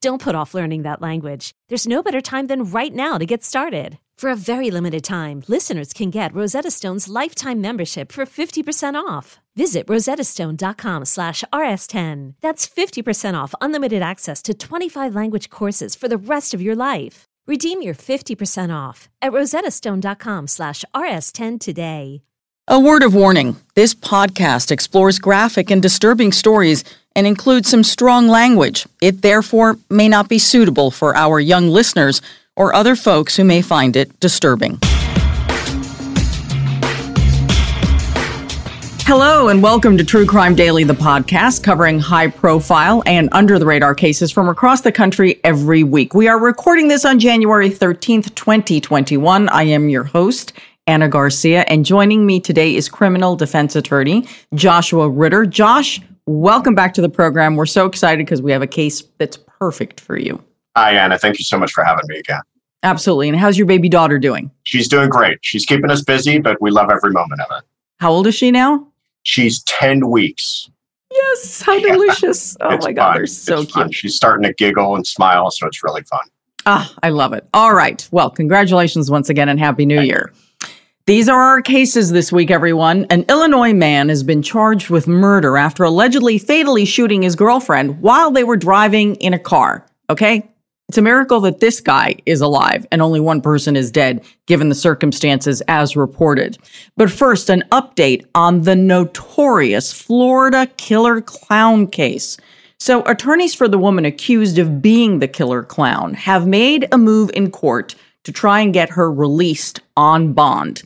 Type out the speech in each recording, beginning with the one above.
Don't put off learning that language. There's no better time than right now to get started. For a very limited time, listeners can get Rosetta Stone's lifetime membership for 50% off. Visit rosettastone.com slash rs10. That's 50% off unlimited access to 25 language courses for the rest of your life. Redeem your 50% off at rosettastone.com slash rs10 today. A word of warning. This podcast explores graphic and disturbing stories and includes some strong language. It therefore may not be suitable for our young listeners or other folks who may find it disturbing. Hello, and welcome to True Crime Daily, the podcast covering high profile and under the radar cases from across the country every week. We are recording this on January 13th, 2021. I am your host, Ana Garcia, and joining me today is criminal defense attorney Joshua Ritter. Josh, welcome back to the program. We're so excited because we have a case that's perfect for you. Hi, Ana. Thank you so much for having me again. Absolutely. And how's your baby daughter doing? She's doing great. She's keeping us busy, but we love every moment of it. How old is she now? She's 10 weeks. Yes. How delicious. oh It's my God. fun. They're so It's fun. cute. She's starting to giggle and smile, so it's really fun. Ah, I love it. All right. Well, congratulations once again and Happy New Thank Year. These are our cases this week, everyone. An Illinois man has been charged with murder after allegedly fatally shooting his girlfriend while they were driving in a car. Okay? It's a miracle that this guy is alive and only one person is dead, given the circumstances as reported. But first, an update on the notorious Florida killer clown case. So, attorneys for the woman accused of being the killer clown have made a move in court to try and get her released on bond.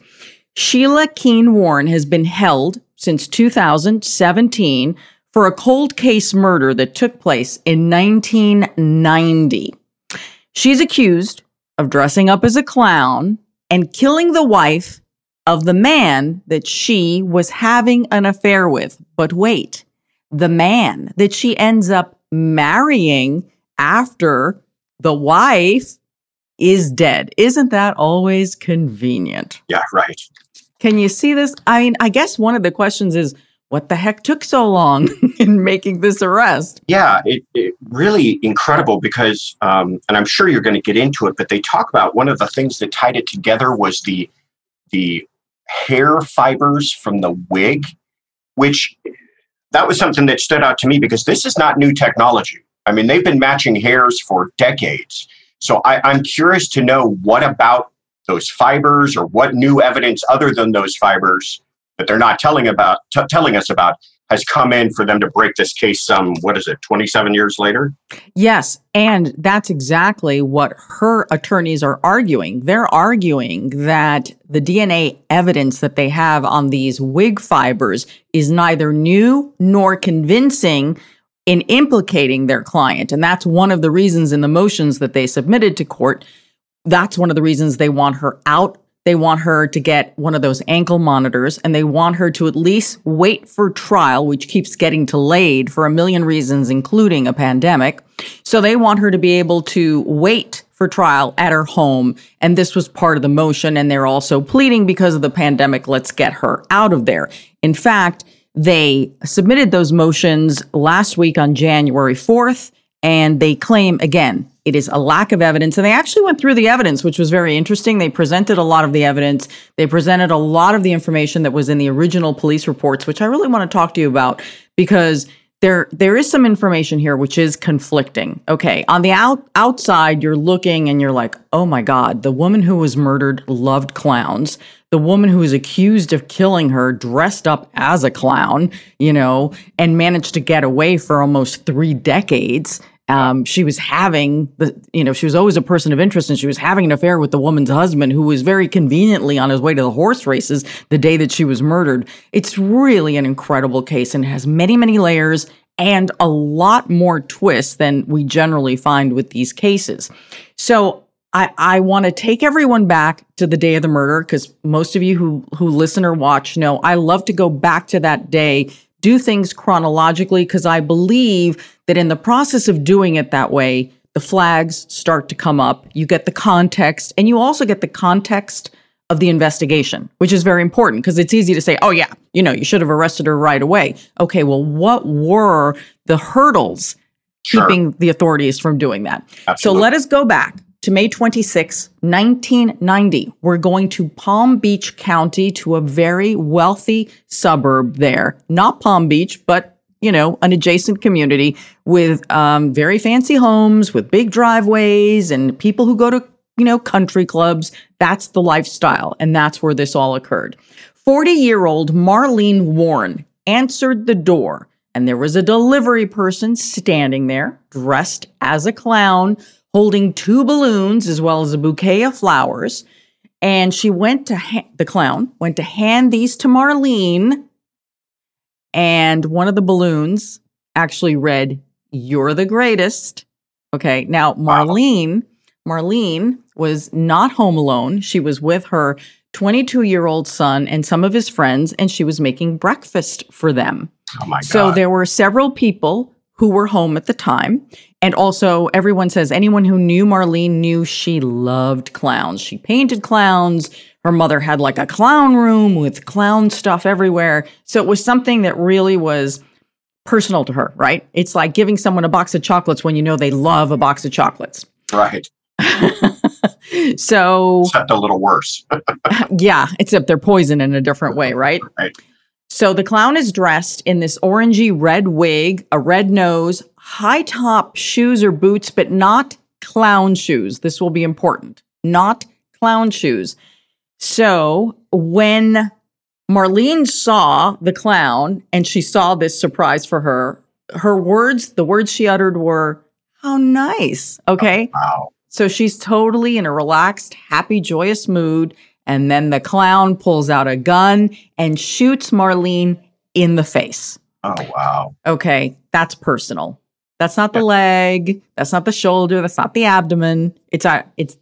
Sheila Keen Warren has been held since 2017 for a cold case murder that took place in 1990. She's accused of dressing up as a clown and killing the wife of the man that she was having an affair with. But wait, the man that she ends up marrying after the wife is dead. Isn't that always convenient? Yeah, right. Can you see this? I mean, I guess one of the questions is what the heck took so long in making this arrest? Yeah, it, it really incredible because, um, and I'm sure you're going to get into it, but they talk about one of the things that tied it together was the the hair fibers from the wig, which that was something that stood out to me because this is not new technology. I mean, they've been matching hairs for decades. So I, I'm curious to know what about those fibers or what new evidence other than those fibers that they're not telling about t- telling us about has come in for them to break this case some what is it 27 years later Yes, and that's exactly what her attorneys are arguing. They're arguing that the DNA evidence that they have on these wig fibers is neither new nor convincing in implicating their client. And that's one of the reasons in the motions that they submitted to court. That's one of the reasons they want her out. They want her to get one of those ankle monitors and they want her to at least wait for trial, which keeps getting delayed for a million reasons, including a pandemic. So they want her to be able to wait for trial at her home. And this was part of the motion. And they're also pleading because of the pandemic, let's get her out of there. In fact, they submitted those motions last week on January 4th, and they claim again it is a lack of evidence. And they actually went through the evidence, which was very interesting. They presented a lot of the evidence, they presented a lot of the information that was in the original police reports, which I really want to talk to you about because there there is some information here which is conflicting. Okay, on the out, outside you're looking and you're like, "Oh my god, the woman who was murdered loved clowns. The woman who is accused of killing her dressed up as a clown, you know, and managed to get away for almost 3 decades." Um, she was having the, you know, she was always a person of interest and she was having an affair with the woman's husband who was very conveniently on his way to the horse races the day that she was murdered. It's really an incredible case and has many, many layers and a lot more twists than we generally find with these cases. So I, I want to take everyone back to the day of the murder because most of you who, who listen or watch know I love to go back to that day, do things chronologically because I believe that in the process of doing it that way, the flags start to come up. You get the context and you also get the context of the investigation, which is very important because it's easy to say, oh, yeah, you know, you should have arrested her right away. Okay, well, what were the hurdles Sure. keeping the authorities from doing that? Absolutely. So let us go back to May 26, 1990. We're going to Palm Beach County to a very wealthy suburb there. Not Palm Beach, but, you know, an adjacent community with um, very fancy homes, with big driveways, and people who go to, you know, country clubs. That's the lifestyle. And that's where this all occurred. 40 year old Marlene Warren answered the door, and there was a delivery person standing there, dressed as a clown, holding two balloons as well as a bouquet of flowers. And she went to ha- the clown went to hand these to Marlene, and one of the balloons actually read, "You're the greatest." Okay, now Marlene, Marlene was not home alone. She was with her 22 year old son and some of his friends, and she was making breakfast for them. oh my God. So there were several people who were home at the time. And also, everyone says anyone who knew Marlene knew she loved clowns. She painted clowns. Her mother had like a clown room with clown stuff everywhere. So it was something that really was personal to her, right? It's like giving someone a box of chocolates when you know they love a box of chocolates. right. so, Except a little worse. yeah, except they're poison in a different way, right? Right. So the clown is dressed in this orangey red wig, a red nose, high top shoes or boots, but not clown shoes. This will be important. Not clown shoes. So when Marlene saw the clown and she saw this surprise for her, her words, the words she uttered were, How nice. Okay. Oh, wow. So she's totally in a relaxed, happy, joyous mood. And then the clown pulls out a gun and shoots Marlene in the face. Oh, wow. Okay, that's personal. That's not the Yeah. leg. That's not the shoulder. That's not the abdomen. It's a, it's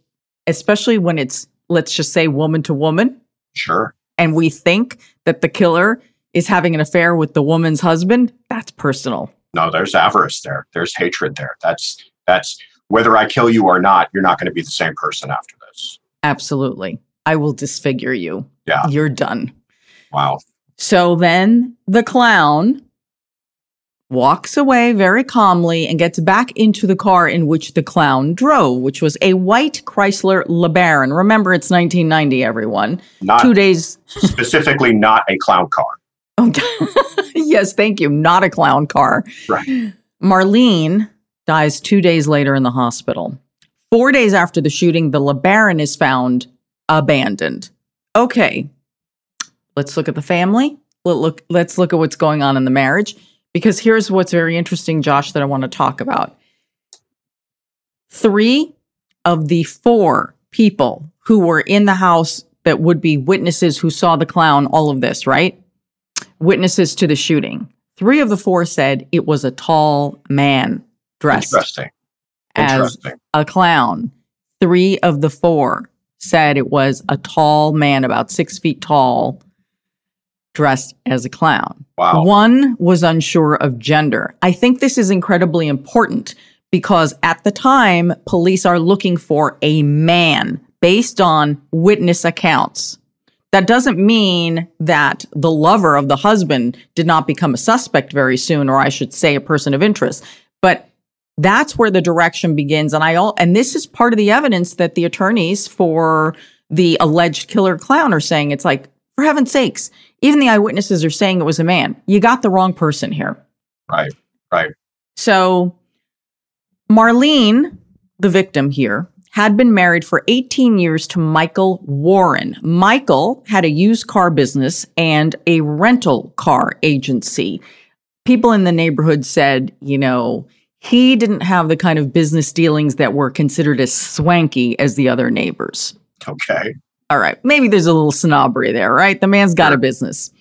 especially when it's let's just say woman to woman, Sure. and we think that the killer is having an affair with the woman's husband. That's personal. No, there's avarice there. There's hatred there. That's that's whether I kill you or not, you're not going to be the same person after this. Absolutely. I will disfigure you. Yeah. You're done. Wow. So then the clown walks away very calmly and gets back into the car in which the clown drove, which was a white Chrysler LeBaron. Remember, it's 1990, everyone. Not Two days. specifically not a clown car. Oh, yes, thank you. Not a clown car. Right. Marlene dies two days later in the hospital. Four days after the shooting, the LeBaron is found abandoned. Okay, let's look at the family. Let look. Let's look at what's going on in the marriage. Because here's what's very interesting, Josh, that I want to talk about. Three of the four people who were in the house that would be witnesses who saw the clown, all of this, right? Witnesses to the shooting. Three of the four said it was a tall man dressed Interesting. as a clown. Three of the four said it was a tall man, about six feet tall, dressed as a clown. Wow. One was unsure of gender. I think this is incredibly important because at the time, police are looking for a man based on witness accounts. That doesn't mean that the lover of the husband did not become a suspect very soon, or I should say, a person of interest. But that's where the direction begins. And I all and this is part of the evidence that the attorneys for the alleged killer clown are saying it's like, for heaven's sakes, even the eyewitnesses are saying it was a man. You got the wrong person here. Right. Right. So Marlene, the victim here, had been married for 18 years to Michael Warren. Michael had a used car business and a rental car agency. People in the neighborhood said, you know, he didn't have the kind of business dealings that were considered as swanky as the other neighbors. Okay. All right. Maybe there's a little snobbery there, right? The man's got sure. a business.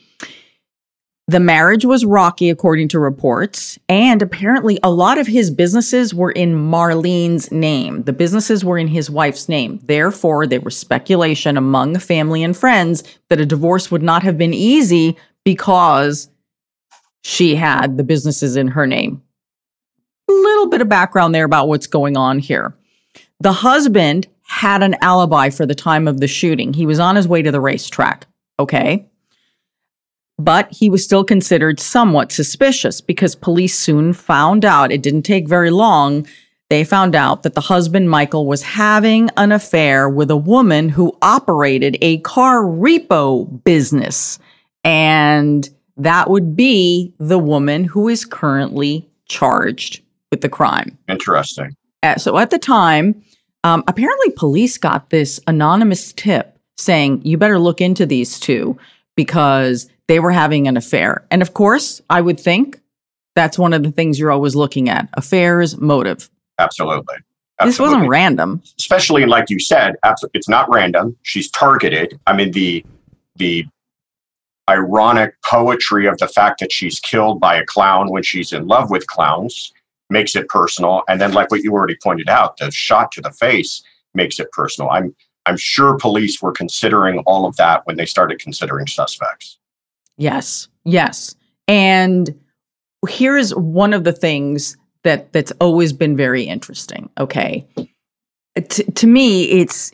The marriage was rocky, according to reports, and apparently a lot of his businesses were in Marlene's name. The businesses were in his wife's name. Therefore, there was speculation among family and friends that a divorce would not have been easy because she had the businesses in her name. A little bit of background there about what's going on here. The husband had an alibi for the time of the shooting. He was on his way to the racetrack. Okay but he was still considered somewhat suspicious because police soon found out, it didn't take very long, they found out that the husband, Michael, was having an affair with a woman who operated a car repo business. And that would be the woman who is currently charged with the crime. Interesting. Uh, so at the time, um, apparently police got this anonymous tip saying, you better look into these two because they were having an affair. And of course, I would think that's one of the things you're always looking at affairs, motive. Absolutely. Absolutely. This wasn't random. Especially like you said, it's not random. She's targeted. I mean, the the ironic poetry of the fact that she's killed by a clown when she's in love with clowns makes it personal. And then, like what you already pointed out, the shot to the face makes it personal. I'm I'm sure police were considering all of that when they started considering suspects. Yes. Yes. And here's one of the things that that's always been very interesting. Okay. T- to me, it's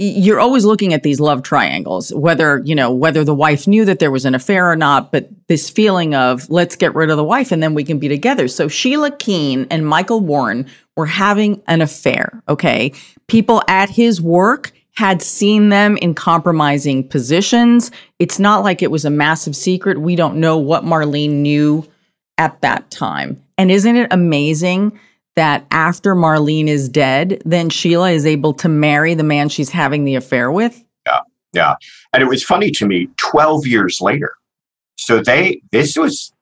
you're always looking at these love triangles, whether, you know, whether the wife knew that there was an affair or not, but this feeling of let's get rid of the wife and then we can be together. So Sheila Keen and Michael Warren were having an affair. Okay. People at his work had seen them in compromising positions. It's not like it was a massive secret. We don't know what Marlene knew at that time. And isn't it amazing that after Marlene is dead, then Sheila is able to marry the man she's having the affair with? Yeah. Yeah. And it was funny to me 12 years later. So they, this was,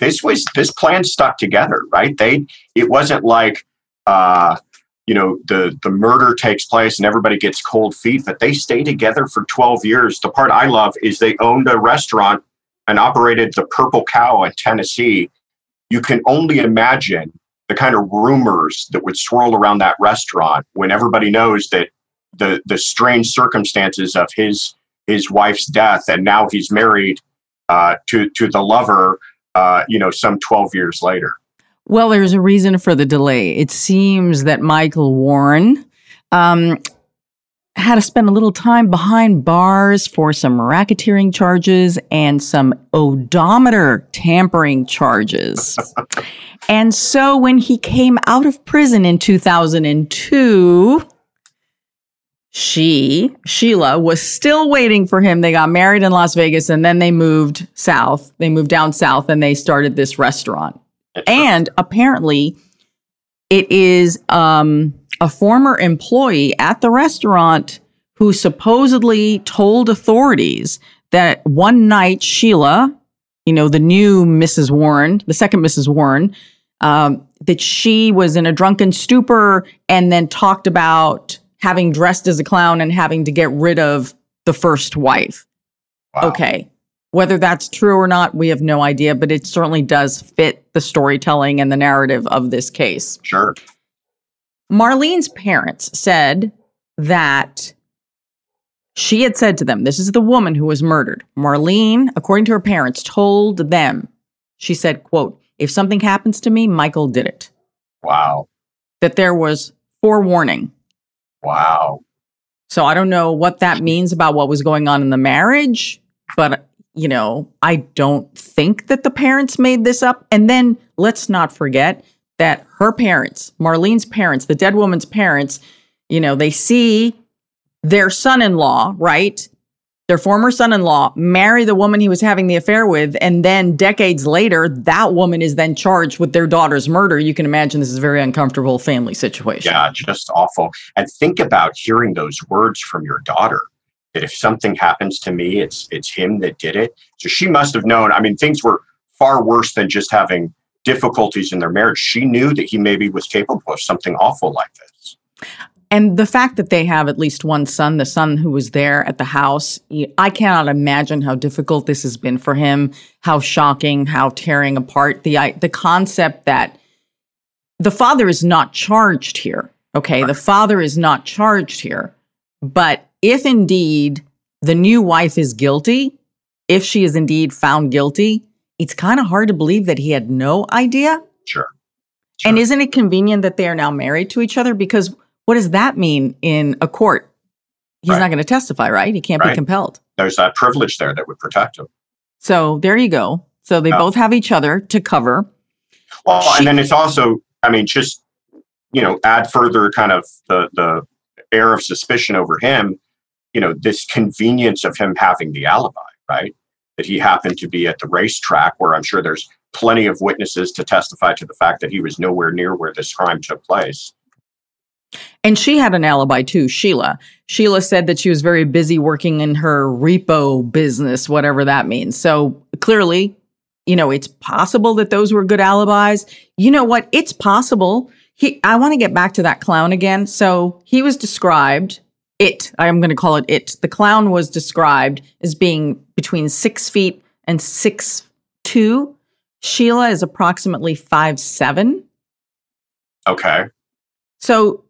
this was, this plan stuck together, right? They, it wasn't like, uh, you know the the murder takes place and everybody gets cold feet but they stay together for 12 years the part i love is they owned a restaurant and operated the purple cow in tennessee you can only imagine the kind of rumors that would swirl around that restaurant when everybody knows that the the strange circumstances of his his wife's death and now he's married uh, to to the lover uh, you know some 12 years later well, there's a reason for the delay. It seems that Michael Warren um, had to spend a little time behind bars for some racketeering charges and some odometer tampering charges. and so when he came out of prison in 2002, she, Sheila, was still waiting for him. They got married in Las Vegas and then they moved south. They moved down south and they started this restaurant and apparently it is um, a former employee at the restaurant who supposedly told authorities that one night Sheila, you know, the new Mrs. Warren, the second Mrs. Warren, um, that she was in a drunken stupor and then talked about having dressed as a clown and having to get rid of the first wife. Wow. Okay. Whether that's true or not, we have no idea, but it certainly does fit the storytelling and the narrative of this case. Sure. Marlene's parents said that she had said to them, This is the woman who was murdered. Marlene, according to her parents, told them, she said, quote, if something happens to me, Michael did it. Wow. That there was forewarning. Wow. So I don't know what that means about what was going on in the marriage, but you know, I don't think that the parents made this up. And then let's not forget that her parents, Marlene's parents, the dead woman's parents, you know, they see their son in law, right? Their former son in law marry the woman he was having the affair with. And then decades later, that woman is then charged with their daughter's murder. You can imagine this is a very uncomfortable family situation. Yeah, just awful. And think about hearing those words from your daughter that if something happens to me, it's it's him that did it. So she must have known. I mean, things were far worse than just having difficulties in their marriage, she knew that he maybe was capable of something awful like this. And the fact that they have at least one son, the son who was there at the house, I cannot imagine how difficult this has been for him, how shocking, how tearing apart the the concept that the father is not charged here. Okay, the father is not charged here. But if indeed the new wife is guilty, if she is indeed found guilty, it's kind of hard to believe that he had no idea. Sure. sure. And isn't it convenient that they are now married to each other? Because what does that mean in a court? He's right. not going to testify, right? He can't right. be compelled. There's that privilege there that would protect him. So there you go. So they both have each other to cover. Well, she- and then it's also, I mean, just you know, add further kind of the the air of suspicion over him. You know, this convenience of him having the alibi, right? That he happened to be at the racetrack, where I'm sure there's plenty of witnesses to testify to the fact that he was nowhere near where this crime took place. And she had an alibi too, Sheila. Sheila said that she was very busy working in her repo business, whatever that means. So clearly, you know, it's possible that those were good alibis. You know what? It's possible. He, I want to get back to that clown again. So he was described, it, I'm going to call it it. The clown was described as being between six feet and six two. Sheila is approximately five seven. Okay. So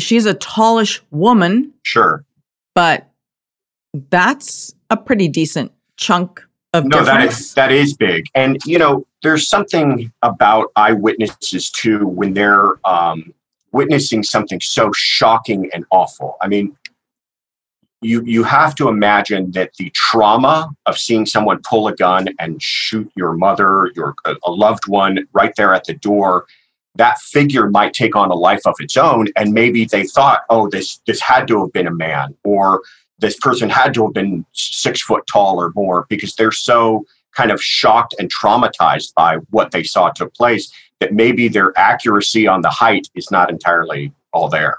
she's a tallish woman. Sure. But that's a pretty decent chunk of no, difference. that is that is big. And you know, there's something about eyewitnesses too when they're um, witnessing something so shocking and awful. I mean, you you have to imagine that the trauma of seeing someone pull a gun and shoot your mother, your a loved one right there at the door that figure might take on a life of its own and maybe they thought oh this this had to have been a man or this person had to have been six foot tall or more because they're so kind of shocked and traumatized by what they saw took place that maybe their accuracy on the height is not entirely all there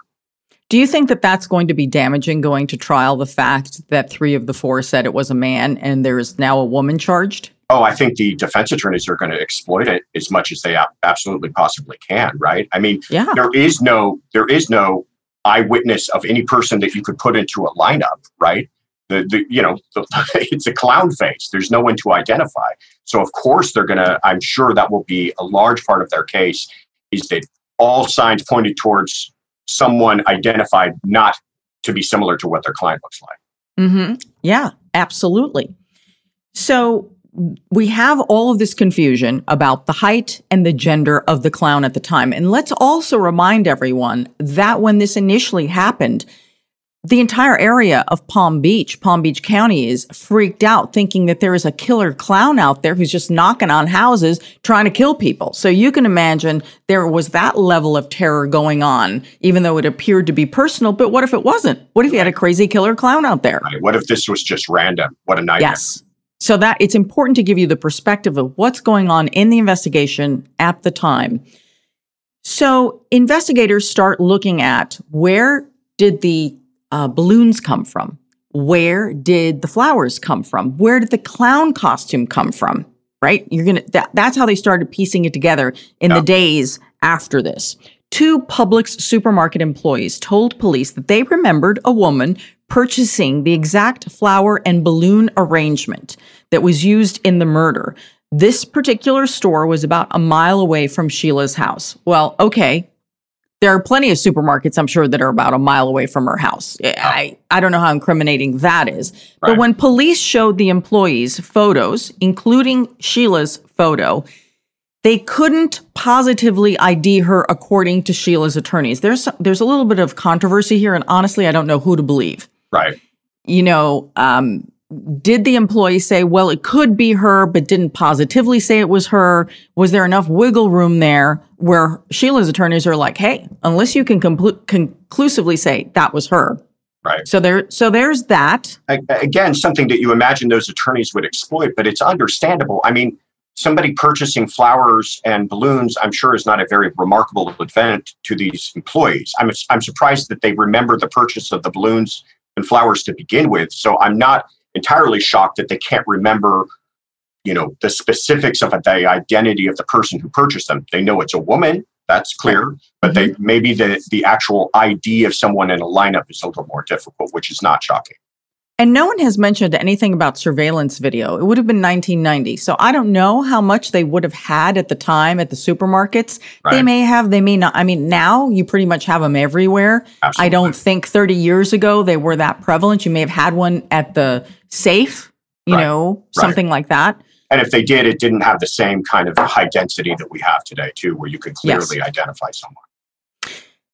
do you think that that's going to be damaging going to trial the fact that three of the four said it was a man and there is now a woman charged oh, I think the defense attorneys are going to exploit it as much as they absolutely possibly can, right? I mean, yeah. there is no there is no eyewitness of any person that you could put into a lineup, right? The, the you know the, it's a clown face. There's no one to identify. So of course they're going to. I'm sure that will be a large part of their case. Is that all signs pointed towards someone identified not to be similar to what their client looks like. Mm-hmm. Yeah, absolutely. So we have all of this confusion about the height and the gender of the clown at the time. And let's also remind everyone that when this initially happened, the entire area of Palm Beach, Palm Beach County is freaked out thinking that there is a killer clown out there who's just knocking on houses trying to kill people. So you can imagine there was that level of terror going on, even though it appeared to be personal. But what if it wasn't? What if you had a crazy killer clown out there? Right. What if this was just random? What a nightmare. Yes. So that it's important to give you the perspective of what's going on in the investigation at the time. So investigators start looking at where did the uh, balloons come from? Where did the flowers come from? Where did the clown costume come from? Right? You're gonna that, that's how they started piecing it together in yeah. the days after this. Two Publix supermarket employees told police that they remembered a woman purchasing the exact flower and balloon arrangement that was used in the murder. This particular store was about a mile away from Sheila's house. Well, okay. There are plenty of supermarkets, I'm sure, that are about a mile away from her house. I, I don't know how incriminating that is. Right. But when police showed the employees photos, including Sheila's photo, they couldn't positively ID her according to Sheila's attorneys. There's there's a little bit of controversy here, and honestly, I don't know who to believe. Right. You know, um, did the employee say, well, it could be her, but didn't positively say it was her? Was there enough wiggle room there where Sheila's attorneys are like, hey, unless you can compl- conclusively say that was her? Right. So there, so there's that. Again, something that you imagine those attorneys would exploit, but it's understandable. I mean, somebody purchasing flowers and balloons, I'm sure, is not a very remarkable event to these employees. I'm, I'm surprised that they remember the purchase of the balloons and flowers to begin with. So I'm not entirely shocked that they can't remember you know the specifics of the identity of the person who purchased them. They know it's a woman, that's clear, but they Mm-hmm. maybe the the actual ID of someone in a lineup is a little more difficult, which is not shocking. And no one has mentioned anything about surveillance video. It would have been 1990. So I don't know how much they would have had at the time at the supermarkets. They may have, they may not. I mean, now you pretty much have them everywhere. I don't think 30 years ago they were that prevalent. You may have had one at the safe, you Right. know, Right. something like that. And if they did, it didn't have the same kind of high density that we have today, too, where you could Yes. clearly identify someone.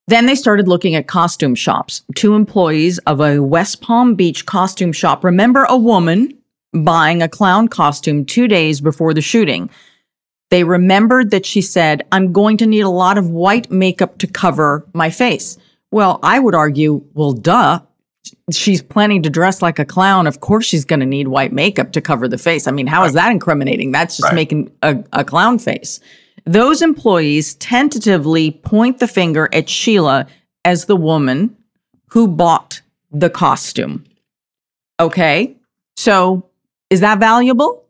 Then they started looking at costume shops. Two employees of a West Palm Beach costume shop remember a woman buying a clown costume two days before the shooting. They remembered that she said, I'm going to need a lot of white makeup to cover my face. Well, I would argue, well, duh. She's planning to dress like a clown. Of course, she's going to need white makeup to cover the face. I mean, how is that incriminating? That's just Right. making a, a clown face. Those employees tentatively point the finger at Sheila as the woman who bought the costume. Okay. So is that valuable?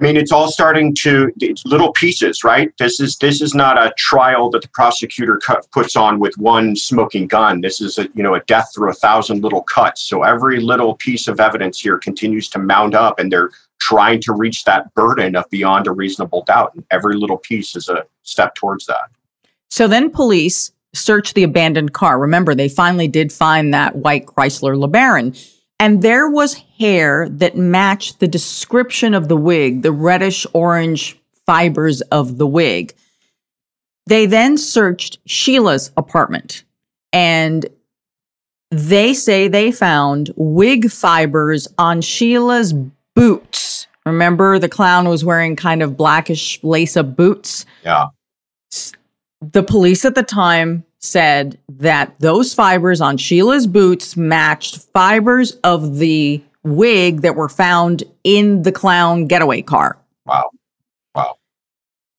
I mean, it's all starting to it's little pieces, right? This is this is not a trial that the prosecutor cut, puts on with one smoking gun. This is a you know a death through a thousand little cuts. So every little piece of evidence here continues to mount up, and they're trying to reach that burden of beyond a reasonable doubt. And every little piece is a step towards that. So then police searched the abandoned car. Remember, they finally did find that white Chrysler LeBaron. And there was hair that matched the description of the wig, the reddish orange fibers of the wig. They then searched Sheila's apartment and they say they found wig fibers on Sheila's boots. Remember, the clown was wearing kind of blackish lace up boots? Yeah. the police at the time said that those fibers on Sheila's boots matched fibers of the wig that were found in the clown getaway car. Wow. Wow.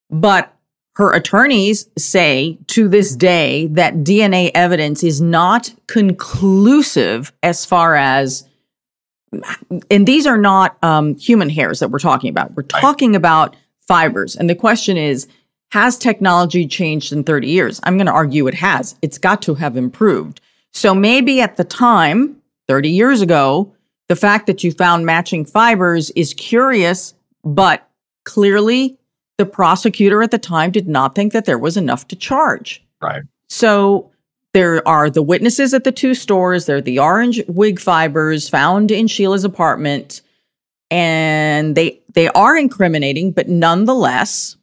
But her attorneys say to this day that DNA evidence is not conclusive as far as, and these are not um, human hairs that we're talking about. We're Right. talking about fibers. And the question is, has technology changed in 30 years? I'm going to argue it has. It's got to have improved. So maybe at the time, 30 years ago, the fact that you found matching fibers is curious, but clearly the prosecutor at the time did not think that there was enough to charge. Right. So there are the witnesses at the two stores. There are the orange wig fibers found in Sheila's apartment, and they they are incriminating, but nonetheless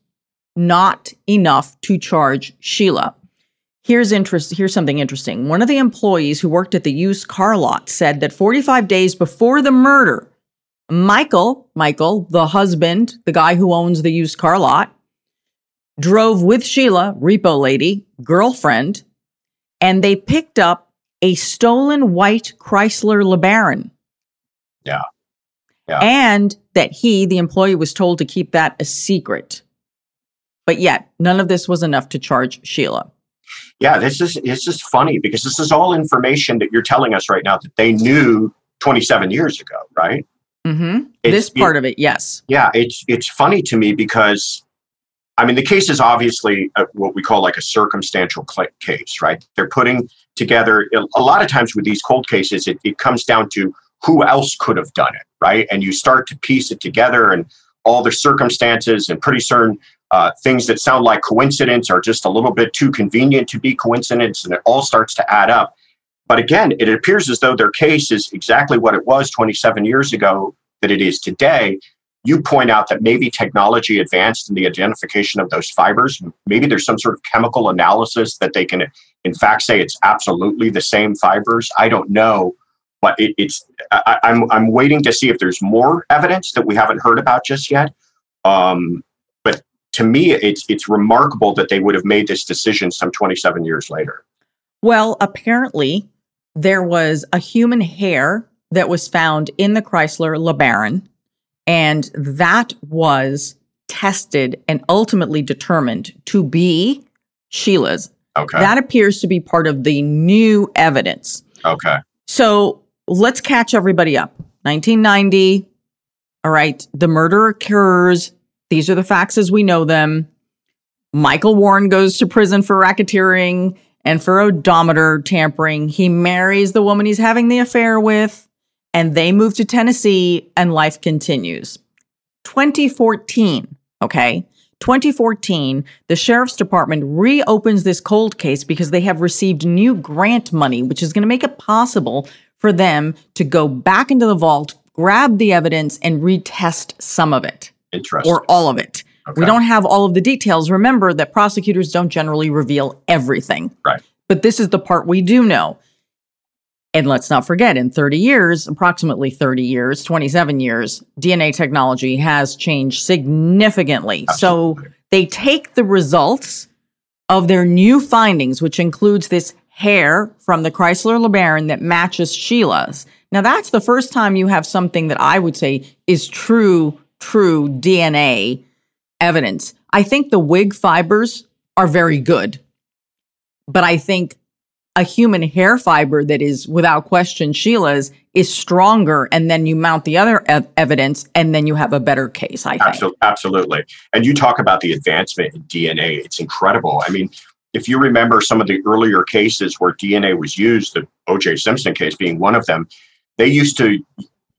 not enough to charge Sheila. Here's interest. Here's something interesting. One of the employees who worked at the used car lot said that 45 days before the murder, Michael, Michael, the husband, the guy who owns the used car lot, drove with Sheila, repo lady, girlfriend, and they picked up a stolen white Chrysler LeBaron. Yeah. Yeah. And that he, the employee, was told to keep that a secret. But yet, none of this was enough to charge Sheila. Yeah, this is it's just funny because this is all information that you're telling us right now that they knew 27 years ago, right? Mm-hmm. This part of it, yes. Yeah, it's it's funny to me because I mean the case is obviously a, what we call like a circumstantial case, right? They're putting together a lot of times with these cold cases, it, it comes down to who else could have done it, right? And you start to piece it together and all the circumstances and pretty certain uh, things that sound like coincidence are just a little bit too convenient to be coincidence, and it all starts to add up. But again, it appears as though their case is exactly what it was 27 years ago that it is today. You point out that maybe technology advanced in the identification of those fibers. Maybe there's some sort of chemical analysis that they can, in fact, say it's absolutely the same fibers. I don't know, but it, it's. I, I'm I'm waiting to see if there's more evidence that we haven't heard about just yet. Um, but to me, it's it's remarkable that they would have made this decision some 27 years later. Well, apparently, there was a human hair that was found in the Chrysler LeBaron, and that was tested and ultimately determined to be Sheila's. Okay. That appears to be part of the new evidence. okay. So let's catch everybody up. 1990, All right. The murder occurs. These are the facts as we know them. Michael Warren goes to prison for racketeering and for odometer tampering. He marries the woman he's having the affair with, and they move to Tennessee, and life continues. 2014, okay? 2014, the sheriff's department reopens this cold case because they have received new grant money, which is going to make it possible for them to go back into the vault, grab the evidence, and retest some of it. Interesting. Or all of it. Okay. We don't have all of the details. Remember that prosecutors don't generally reveal everything. Right. But this is the part we do know. And let's not forget, in 30 years, approximately 30 years, 27 years, DNA technology has changed significantly. Absolutely. So they take the results of their new findings, which includes this hair from the Chrysler LeBaron that matches Sheila's. Now, that's the first time you have something that I would say is true, true DNA evidence. I think the wig fibers are very good, but I think a human hair fiber that is without question Sheila's is stronger and then you mount the other ev- evidence and then you have a better case i think. Absolutely. And you talk about the advancement in dna it's incredible. I mean if you remember some of the earlier cases where dna was used the oj simpson case being one of them they used to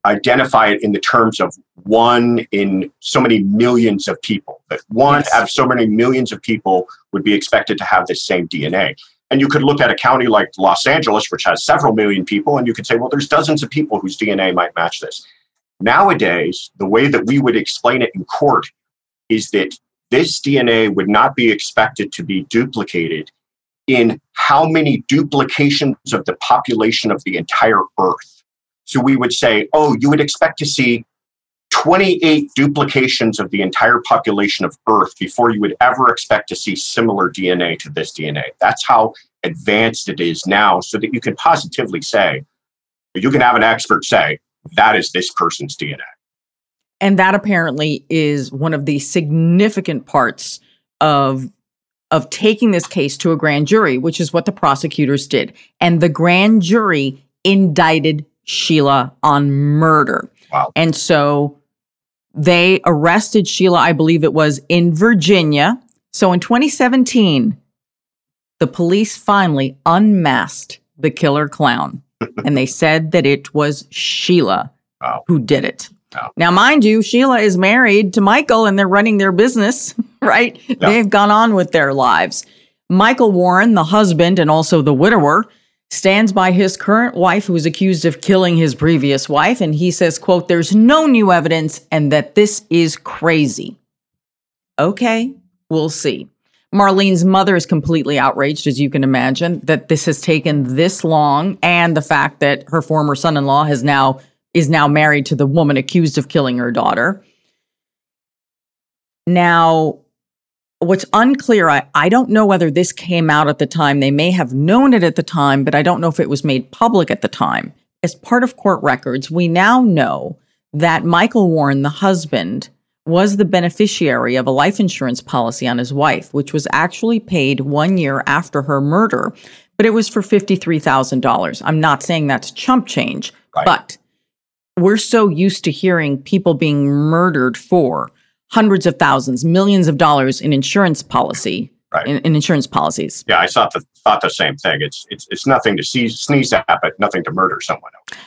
identify it in the terms of one in so many millions of people that one yes. out of so many millions of people would be expected to have the same dna and you could look at a county like Los Angeles, which has several million people, and you could say, well, there's dozens of people whose DNA might match this. Nowadays, the way that we would explain it in court is that this DNA would not be expected to be duplicated in how many duplications of the population of the entire earth. So we would say, oh, you would expect to see 28 duplications of the entire population of Earth before you would ever expect to see similar DNA to this DNA. That's how advanced it is now, so that you can positively say, you can have an expert say, that is this person's DNA. And that apparently is one of the significant parts of of taking this case to a grand jury, which is what the prosecutors did. And the grand jury indicted Sheila on murder. Wow. And so they arrested Sheila, I believe it was in Virginia. So in 2017, the police finally unmasked the killer clown and they said that it was Sheila wow. who did it. Wow. Now, mind you, Sheila is married to Michael and they're running their business, right? Yeah. They've gone on with their lives. Michael Warren, the husband and also the widower, stands by his current wife who is accused of killing his previous wife and he says quote there's no new evidence and that this is crazy. Okay we'll see. Marlene's mother is completely outraged as you can imagine that this has taken this long and the fact that her former son-in-law has now is now married to the woman accused of killing her daughter. Now what's unclear, I, I don't know whether this came out at the time. They may have known it at the time, but I don't know if it was made public at the time. As part of court records, we now know that Michael Warren, the husband, was the beneficiary of a life insurance policy on his wife, which was actually paid one year after her murder, but it was for $53,000. I'm not saying that's chump change, right. but we're so used to hearing people being murdered for hundreds of thousands, millions of dollars in insurance policy. Right. In, in insurance policies. Yeah, I thought the thought the same thing. It's it's it's nothing to seize, sneeze at, but nothing to murder someone. else.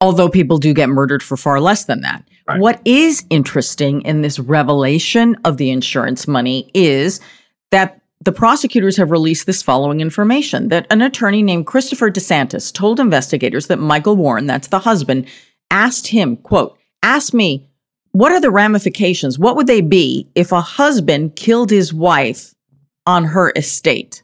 Although people do get murdered for far less than that. Right. What is interesting in this revelation of the insurance money is that the prosecutors have released this following information that an attorney named Christopher DeSantis told investigators that Michael Warren, that's the husband, asked him, quote, ask me what are the ramifications? What would they be if a husband killed his wife on her estate?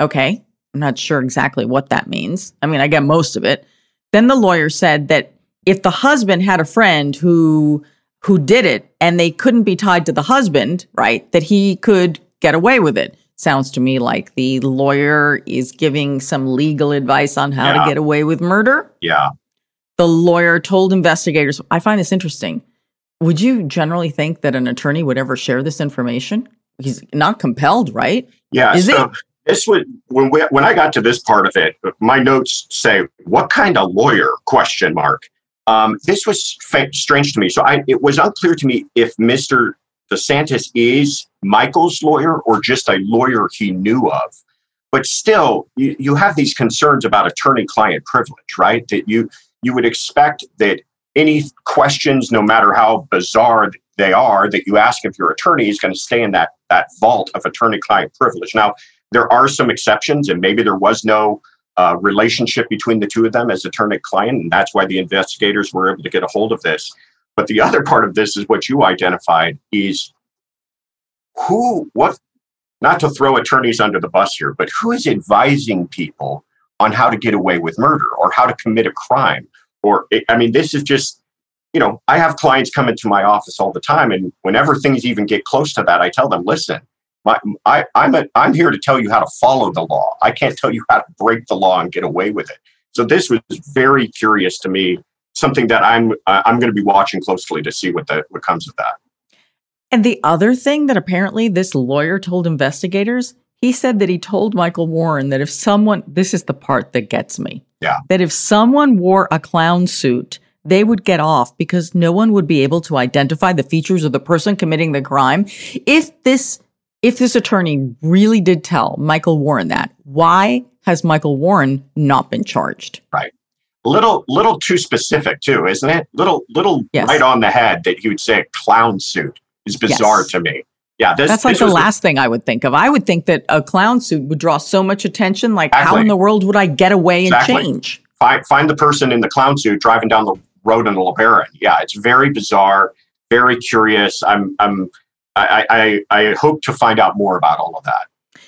Okay. I'm not sure exactly what that means. I mean, I get most of it. Then the lawyer said that if the husband had a friend who who did it and they couldn't be tied to the husband, right? That he could get away with it. Sounds to me like the lawyer is giving some legal advice on how yeah. to get away with murder. Yeah. The lawyer told investigators, I find this interesting. Would you generally think that an attorney would ever share this information? He's not compelled, right? Yeah. Is so this would when we, when I got to this part of it, my notes say, "What kind of lawyer?" Question mark. Um, this was fa- strange to me. So I, it was unclear to me if Mr. DeSantis is Michael's lawyer or just a lawyer he knew of. But still, you, you have these concerns about attorney-client privilege, right? That you you would expect that any questions, no matter how bizarre they are, that you ask of your attorney is going to stay in that that vault of attorney-client privilege. Now, there are some exceptions, and maybe there was no uh, relationship between the two of them as attorney client, and that's why the investigators were able to get a hold of this. But the other part of this is what you identified is who, what, not to throw attorneys under the bus here, but who is advising people on how to get away with murder or how to commit a crime? Or, I mean, this is just, you know, I have clients come into my office all the time, and whenever things even get close to that, I tell them, listen, my, I, I'm, a, I'm here to tell you how to follow the law. I can't tell you how to break the law and get away with it. So this was very curious to me, something that I'm I'm going to be watching closely to see what the, what comes of that. And the other thing that apparently this lawyer told investigators, he said that he told Michael Warren that if someone, this is the part that gets me, yeah, that if someone wore a clown suit, they would get off because no one would be able to identify the features of the person committing the crime. If this if this attorney really did tell Michael Warren that, why has Michael Warren not been charged? Right. Little, little too specific too, isn't it? Little, little yes. right on the head that he would say a clown suit is bizarre yes. to me. Yeah, this, that's like the last thing I would think of. I would think that a clown suit would draw so much attention. Like, exactly. how in the world would I get away and exactly. change? Find find the person in the clown suit driving down the road in a LeBaron. Yeah, it's very bizarre, very curious. I'm I'm I, I, I hope to find out more about all of that.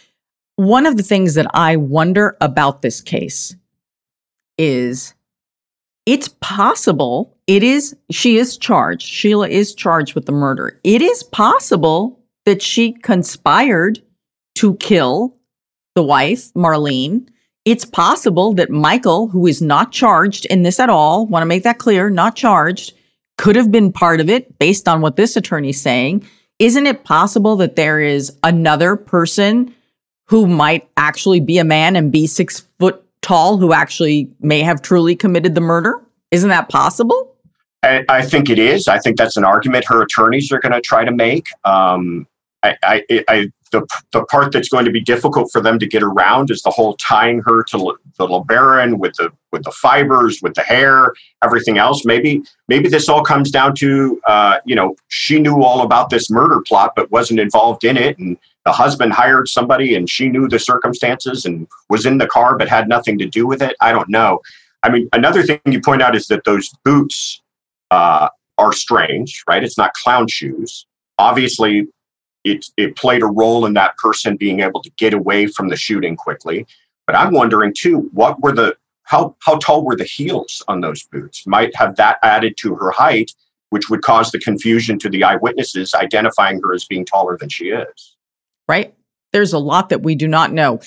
One of the things that I wonder about this case is it's possible it is she is charged sheila is charged with the murder it is possible that she conspired to kill the wife marlene it's possible that michael who is not charged in this at all want to make that clear not charged could have been part of it based on what this attorney's saying isn't it possible that there is another person who might actually be a man and be six foot tall who actually may have truly committed the murder? Isn't that possible? I, I think it is. I think that's an argument her attorneys are going to try to make. Um, I, I, I, the, the part that's going to be difficult for them to get around is the whole tying her to the LeBaron with the with the fibers, with the hair, everything else. Maybe maybe this all comes down to uh, you know she knew all about this murder plot but wasn't involved in it, and the husband hired somebody and she knew the circumstances and was in the car but had nothing to do with it. I don't know. I mean, another thing you point out is that those boots uh, are strange, right? It's not clown shoes. Obviously, it, it played a role in that person being able to get away from the shooting quickly. But I'm wondering too, what were the how how tall were the heels on those boots? Might have that added to her height, which would cause the confusion to the eyewitnesses identifying her as being taller than she is. Right. There's a lot that we do not know.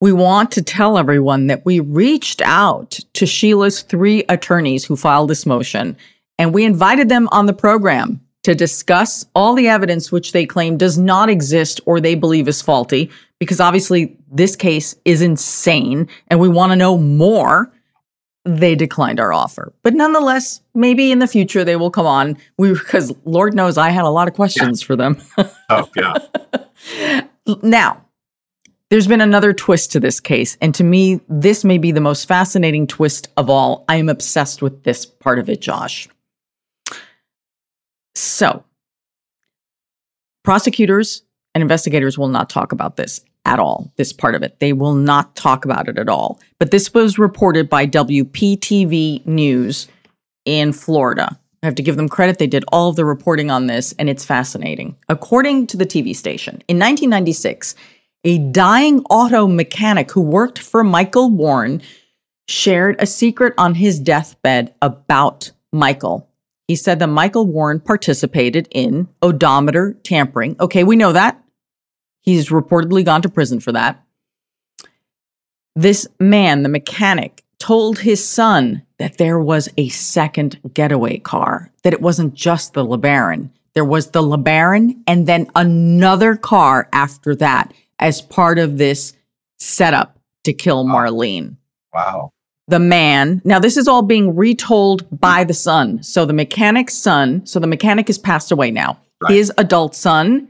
We want to tell everyone that we reached out to Sheila's three attorneys who filed this motion, and we invited them on the program to discuss all the evidence which they claim does not exist or they believe is faulty, because obviously this case is insane and we want to know more. They declined our offer. But nonetheless, maybe in the future they will come on. We because Lord knows I had a lot of questions yeah. for them. oh, yeah. now, there's been another twist to this case, and to me, this may be the most fascinating twist of all. I am obsessed with this part of it, Josh. So, prosecutors and investigators will not talk about this at all, this part of it. They will not talk about it at all. But this was reported by WPTV News in Florida. I have to give them credit. They did all of the reporting on this, and it's fascinating. According to the TV station, in 1996, a dying auto mechanic who worked for Michael Warren shared a secret on his deathbed about Michael. He said that Michael Warren participated in odometer tampering. Okay, we know that. He's reportedly gone to prison for that. This man, the mechanic, told his son that there was a second getaway car, that it wasn't just the LeBaron. There was the LeBaron and then another car after that as part of this setup to kill Marlene. Wow. The man, now this is all being retold by the son. So the mechanic's son, so the mechanic has passed away now. Right. His adult son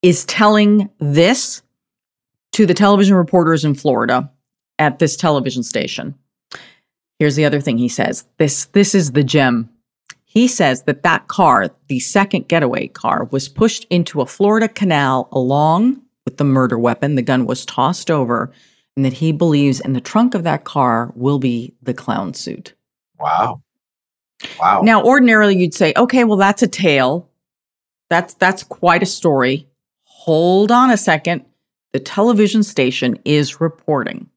is telling this to the television reporters in Florida at this television station. Here's the other thing he says. This this is the gem. He says that that car, the second getaway car, was pushed into a Florida canal along with the murder weapon. The gun was tossed over, and that he believes in the trunk of that car will be the clown suit. Wow. Wow. Now, ordinarily you'd say, okay, well, that's a tale. That's that's quite a story. Hold on a second. The television station is reporting,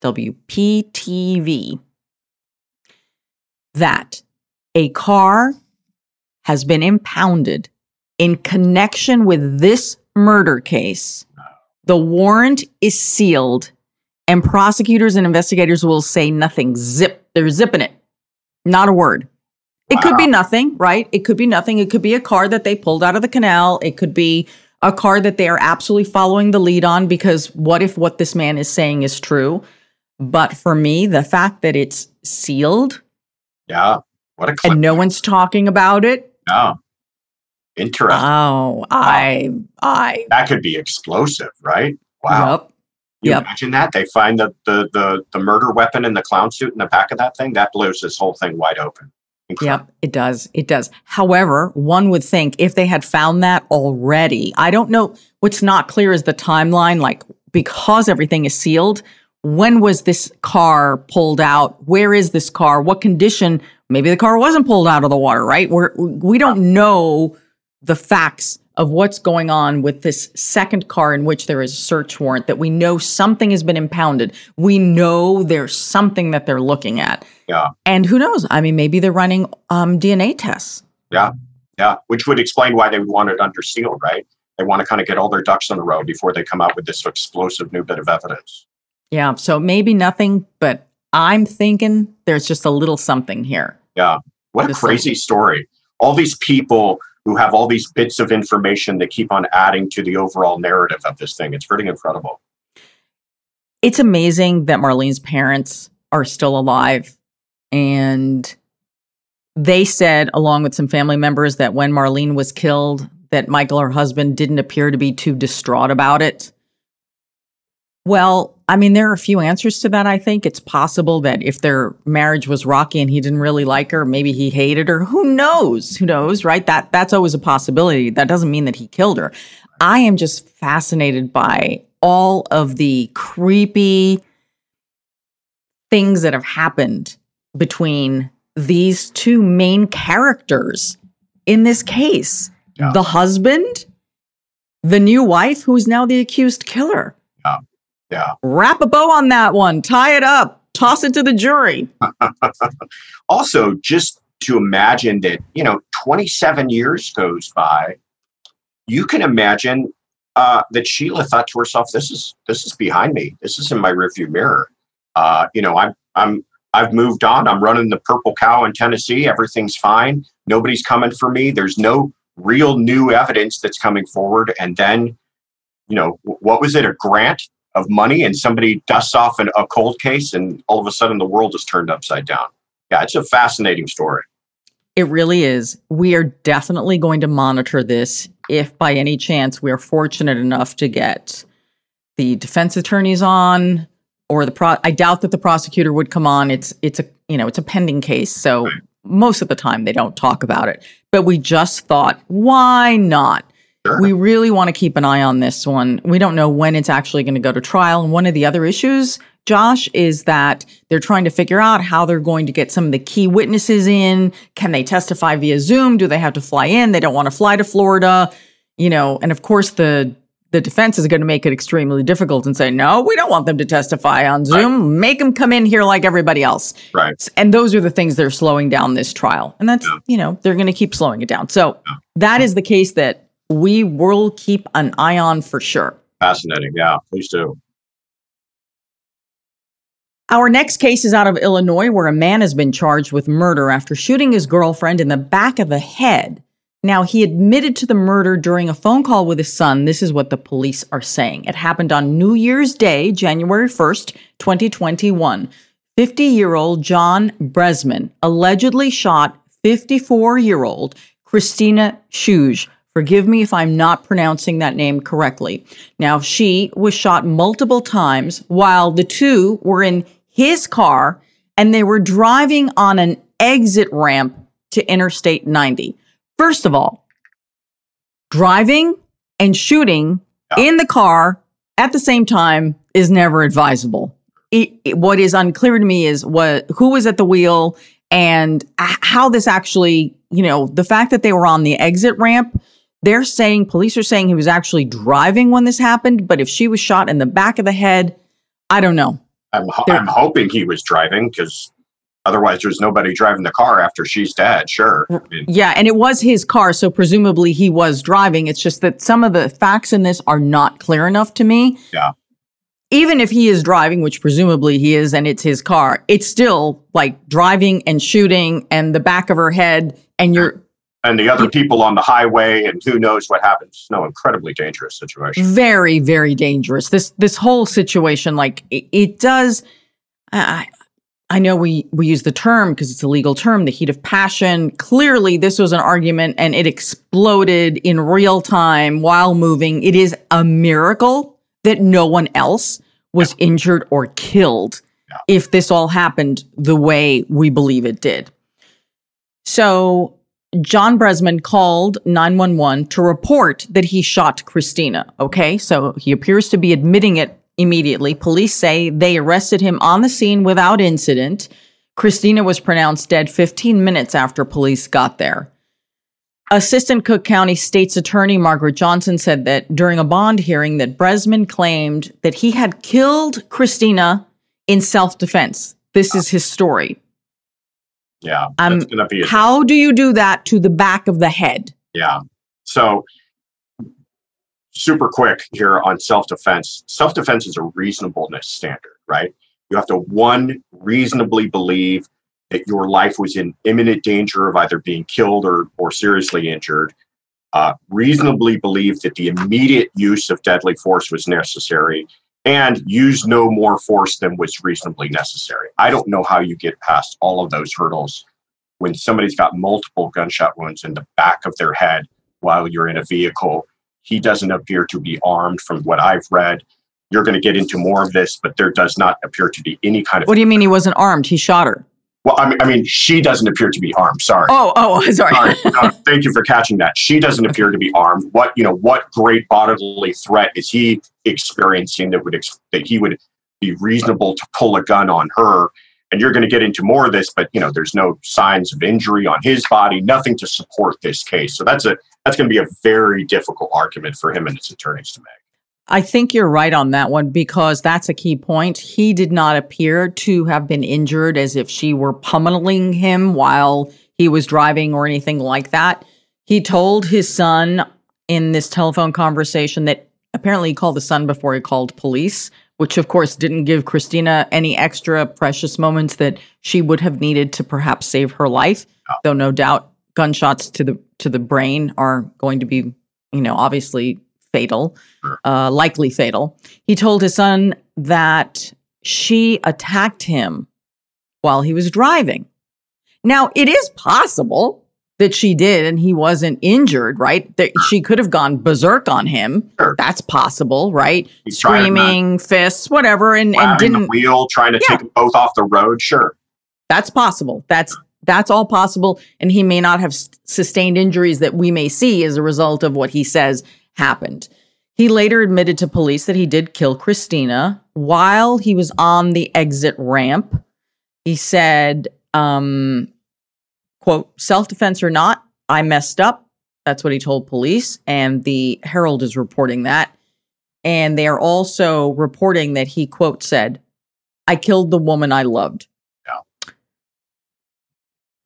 WPTV, that a car has been impounded in connection with this murder case. The warrant is sealed, and prosecutors and investigators will say nothing. Zip. They're zipping it. Not a word. It could be nothing, right? It could be nothing. It could be a car that they pulled out of the canal. It could be a car that they are absolutely following the lead on because what if what this man is saying is true? But for me, the fact that it's sealed yeah. What a clip. and no one's talking about it. Yeah. Interesting. Oh, I, I, that could be explosive, right? Wow. yep. You Yep. imagine that? They find the, the the the murder weapon in the clown suit in the back of that thing. That blows this whole thing wide open. Incredible. Yep, it does. It does. However, one would think if they had found that already, I don't know. What's not clear is the timeline. Like, because everything is sealed, when was this car pulled out? Where is this car? What condition? Maybe the car wasn't pulled out of the water, right? We're, we don't know the facts of what's going on with this second car in which there is a search warrant that we know something has been impounded. We know there's something that they're looking at. Yeah. And who knows? I mean, maybe they're running um, DNA tests. Yeah. Yeah. Which would explain why they would want it under seal, right? They want to kind of get all their ducks in a row before they come out with this explosive new bit of evidence. Yeah. So maybe nothing, but I'm thinking there's just a little something here. Yeah. What a crazy story. All these people who have all these bits of information that keep on adding to the overall narrative of this thing. It's pretty incredible. It's amazing that Marlene's parents are still alive. And they said, along with some family members, that when Marlene was killed, that Michael, her husband, didn't appear to be too distraught about it. Well, I mean, there are a few answers to that. I think it's possible that if their marriage was rocky and he didn't really like her, maybe he hated her. Who knows? Who knows? Right? That that's always a possibility. That doesn't mean that he killed her. I am just fascinated by all of the creepy things that have happened between these two main characters in this case Yeah. the husband, the new wife, who is now the accused killer. Yeah. Wrap a bow on that one, tie it up, toss it to the jury. Also, just to imagine that, you know, 27 years goes by, you can imagine uh, that Sheila thought to herself, "This is this is behind me. This is in my rearview mirror. Uh, you know, I'm I'm I've moved on. I'm running the Purple Cow in Tennessee. Everything's fine. Nobody's coming for me. There's no real new evidence that's coming forward. And then, you know, what was it? A grant of money, and somebody dusts off an, a cold case, and all of a sudden the world is turned upside down. Yeah, it's a fascinating story. It really is. We are definitely going to monitor this if by any chance we're fortunate enough to get the defense attorneys on or the pro I doubt that the prosecutor would come on. It's it's a you know, it's a pending case, so Right. most of the time they don't talk about it. But we just thought, why not? Sure. We really want to keep an eye on this one. We don't know when it's actually going to go to trial. And one of the other issues, Josh, is that they're trying to figure out how they're going to get some of the key witnesses in. Can they testify via Zoom? Do they have to fly in? They don't want to fly to Florida, you know. And of course, the the defense is going to make it extremely difficult and say, no, we don't want them to testify on Zoom. Make them come in here like everybody else. Right. And those are the things that are slowing down this trial. And that's, Yeah. you know, they're going to keep slowing it down. So Yeah. that is the case that we will keep an eye on for sure. Fascinating. Yeah, please do. Our next case is out of Illinois, where a man has been charged with murder after shooting his girlfriend in the back of the head. Now, he admitted to the murder during a phone call with his son. This is what the police are saying. It happened on New Year's Day, January 1st, 2021. 50 year old John Bresman allegedly shot 54 year old Christina Schuge. Forgive me if I'm not pronouncing that name correctly. Now, she was shot multiple times while the two were in his car and they were driving on an exit ramp to Interstate 90. First of all, driving and shooting yeah. in the car at the same time is never advisable. It, it, what is unclear to me is what who was at the wheel and how this actually, you know, the fact that they were on the exit ramp. They're saying police are saying he was actually driving when this happened, but if she was shot in the back of the head, I don't know. I'm, ho- I'm hoping he was driving because Otherwise, there's nobody driving the car after she's dead. Sure. I mean, yeah. And it was his car. So presumably he was driving. It's just that some of the facts in this are not clear enough to me. Yeah. Even if he is driving, which presumably he is, and it's his car, it's still like driving and shooting and the back of her head and you're. And the other people on the highway, and who knows what happens. No, incredibly dangerous situation. Very, very dangerous. This this whole situation, like it, it does. I, I know we we use the term because it's a legal term, the heat of passion. Clearly, this was an argument and it exploded in real time while moving. It is a miracle that no one else was yeah. injured or killed yeah. if this all happened the way we believe it did. So, John Bresman called 911 to report that he shot Christina. Okay, so he appears to be admitting it immediately. Police say they arrested him on the scene without incident. Christina was pronounced dead 15 minutes after police got there. Assistant Cook County State's Attorney Margaret Johnson said that during a bond hearing that Bresman claimed that he had killed Christina in self-defense. This is his story. Yeah, um, going to be. how do you do that to the back of the head? Yeah. So super quick here on self defense. Self defense is a reasonableness standard, right? You have to, one, reasonably believe that your life was in imminent danger of either being killed or, or seriously injured, uh, reasonably believe that the immediate use of deadly force was necessary, and use no more force than was reasonably necessary. I don't know how you get past all of those hurdles when somebody's got multiple gunshot wounds in the back of their head while you're in a vehicle he doesn't appear to be armed from what I've read. You're going to get into more of this, but there does not appear to be any kind of. What do you mean he wasn't armed? He shot her. Well, I mean, I mean, she doesn't appear to be armed. Sorry. Oh, oh, sorry. sorry. Uh, thank you for catching that. She doesn't appear to be armed. What you know? What great bodily threat is he experiencing that would ex- that he would be reasonable to pull a gun on her? And you're going to get into more of this, but you know, there's no signs of injury on his body, nothing to support this case. So that's a that's going to be a very difficult argument for him and his attorneys to make. I think you're right on that one because that's a key point. He did not appear to have been injured as if she were pummeling him while he was driving or anything like that. He told his son in this telephone conversation that apparently he called the son before he called police, which of course didn't give Christina any extra precious moments that she would have needed to perhaps save her life, though no doubt gunshots to the to the brain are going to be, you know, obviously fatal, uh, likely fatal. He told his son that she attacked him while he was driving. Now, it is possible that she did and he wasn't injured, right? That she could have gone berserk on him. Sure. That's possible, right? He's Screaming, fists, whatever, and, and didn't the wheel, trying to yeah. take them both off the road. Sure. That's possible. That's that's all possible. And he may not have sustained injuries that we may see as a result of what he says happened. He later admitted to police that he did kill Christina while he was on the exit ramp. He said, um, quote, self defense or not, I messed up. That's what he told police. And the Herald is reporting that. And they are also reporting that he, quote, said, I killed the woman I loved.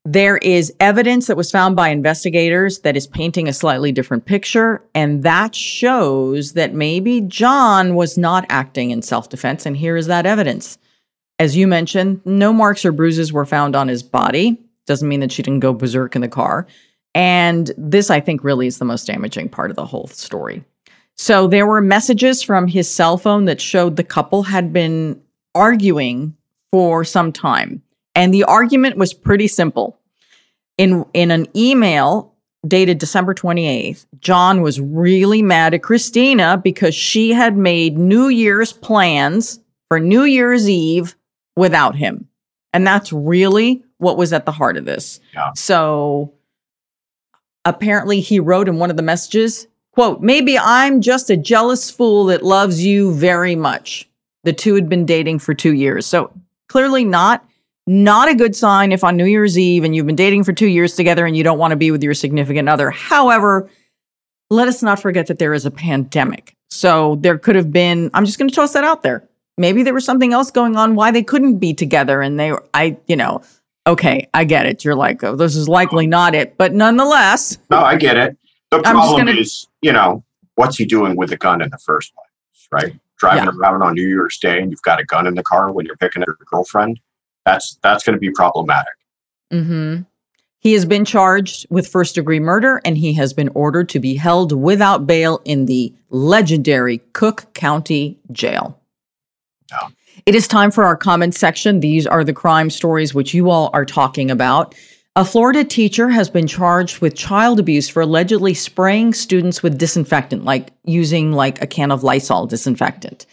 There is evidence that was found by investigators that is painting a slightly different picture, and that shows that maybe John was not acting in self defense. And here is that evidence. As you mentioned, no marks or bruises were found on his body. Doesn't mean that she didn't go berserk in the car. And this, I think, really is the most damaging part of the whole story. So there were messages from his cell phone that showed the couple had been arguing for some time. And the argument was pretty simple. In, in an email dated December 28th, John was really mad at Christina because she had made New Year's plans for New Year's Eve without him. And that's really what was at the heart of this. Yeah. So apparently he wrote in one of the messages, quote, maybe I'm just a jealous fool that loves you very much. The two had been dating for two years. So clearly not not a good sign if on New Year's Eve and you've been dating for two years together and you don't want to be with your significant other. However, let us not forget that there is a pandemic. So there could have been, I'm just going to toss that out there. Maybe there was something else going on why they couldn't be together. And they, I, you know, okay, I get it. You're like, oh, this is likely not it. But nonetheless. No, I get it. The problem gonna, is, you know, what's he doing with a gun in the first place, right? Driving yeah. around on New Year's Day and you've got a gun in the car when you're picking up your girlfriend that's that's going to be problematic. Mm-hmm. He has been charged with first degree murder and he has been ordered to be held without bail in the legendary Cook County Jail. Yeah. It is time for our comment section. These are the crime stories which you all are talking about. A Florida teacher has been charged with child abuse for allegedly spraying students with disinfectant, like using like a can of Lysol disinfectant.